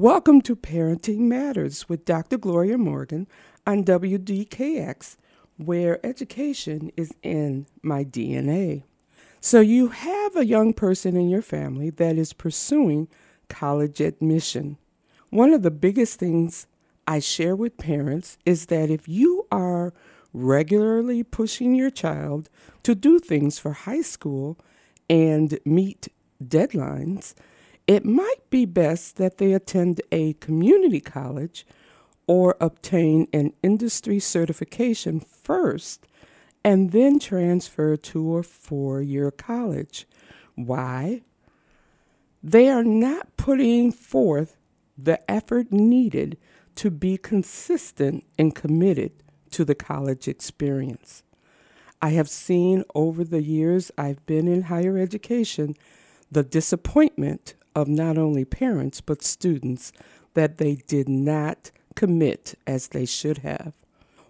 Welcome to Parenting Matters with Dr. Gloria Morgan on WDKX, where education is in my DNA. So, you have a young person in your family that is pursuing college admission. One of the biggest things I share with parents is that if you are regularly pushing your child to do things for high school and meet deadlines, it might be best that they attend a community college or obtain an industry certification first and then transfer to a four year college. Why? They are not putting forth the effort needed to be consistent and committed to the college experience. I have seen over the years I've been in higher education the disappointment of not only parents but students that they did not commit as they should have.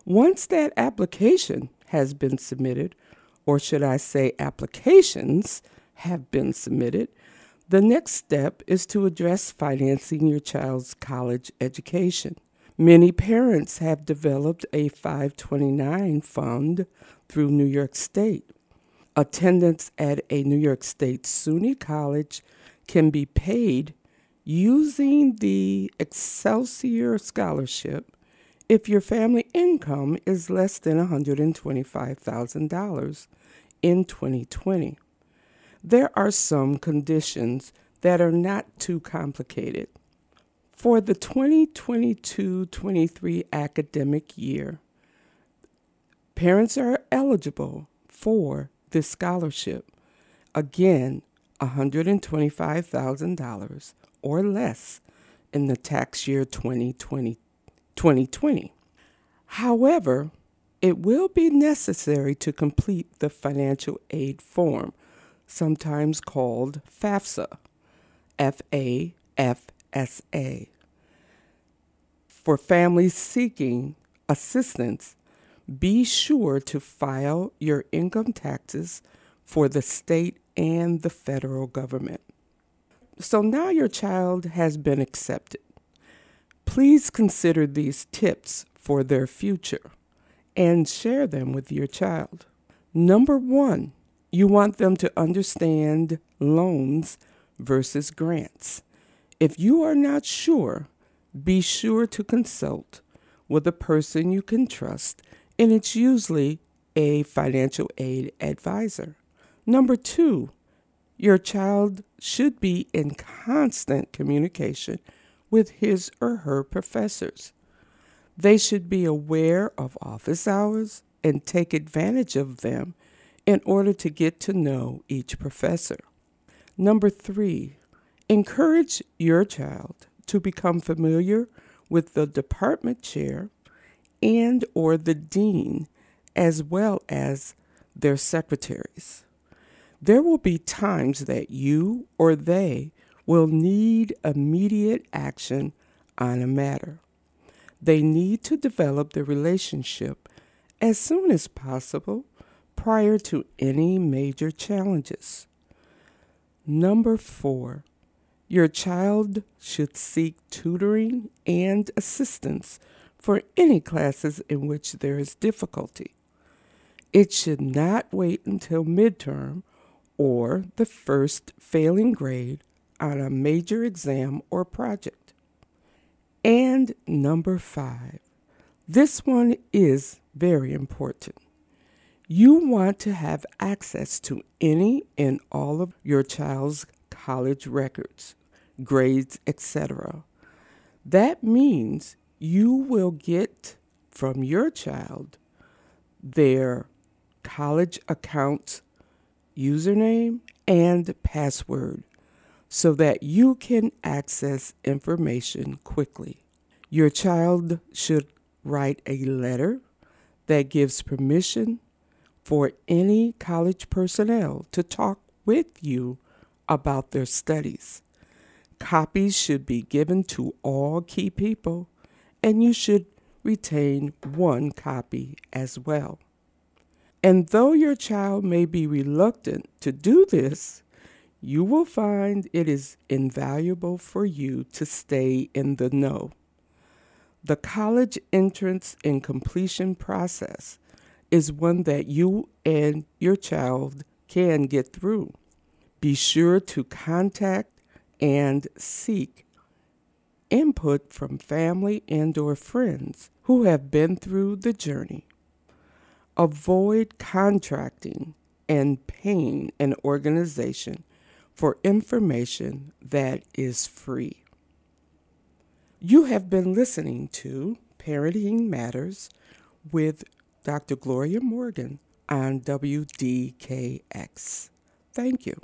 Once that application has been submitted, or should I say, applications have been submitted, the next step is to address financing your child's college education. Many parents have developed a 529 fund through New York State. Attendance at a New York State SUNY college can be paid using the Excelsior Scholarship if your family income is less than $125,000 in 2020. There are some conditions that are not too complicated. For the 2022 23 academic year, parents are eligible for this scholarship. Again, $125,000 or less in the tax year 2020 2020. However, it will be necessary to complete the financial aid form, sometimes called FAFSA, F A F S A. For families seeking assistance, be sure to file your income taxes for the state and the federal government. So now your child has been accepted. Please consider these tips for their future and share them with your child. Number one, you want them to understand loans versus grants. If you are not sure, be sure to consult with a person you can trust, and it's usually a financial aid advisor. Number two, your child should be in constant communication with his or her professors. They should be aware of office hours and take advantage of them in order to get to know each professor. Number three, encourage your child to become familiar with the department chair and or the dean as well as their secretaries. There will be times that you or they will need immediate action on a matter. They need to develop the relationship as soon as possible prior to any major challenges. Number four, your child should seek tutoring and assistance for any classes in which there is difficulty. It should not wait until midterm or the first failing grade on a major exam or project. And number five, this one is very important. You want to have access to any and all of your child's college records, grades, etc. That means you will get from your child their college account username and password so that you can access information quickly. Your child should write a letter that gives permission for any college personnel to talk with you about their studies. Copies should be given to all key people, and you should retain one copy as well. And though your child may be reluctant to do this, You will find it is invaluable for you to stay in the know. The college entrance and completion process is one that you and your child can get through. Be sure to contact and seek input from family and or friends who have been through the journey. Avoid contracting and paying an organization for information that is free. You have been listening to Parenting Matters with Dr. Gloria Morgan on WDKX. Thank you.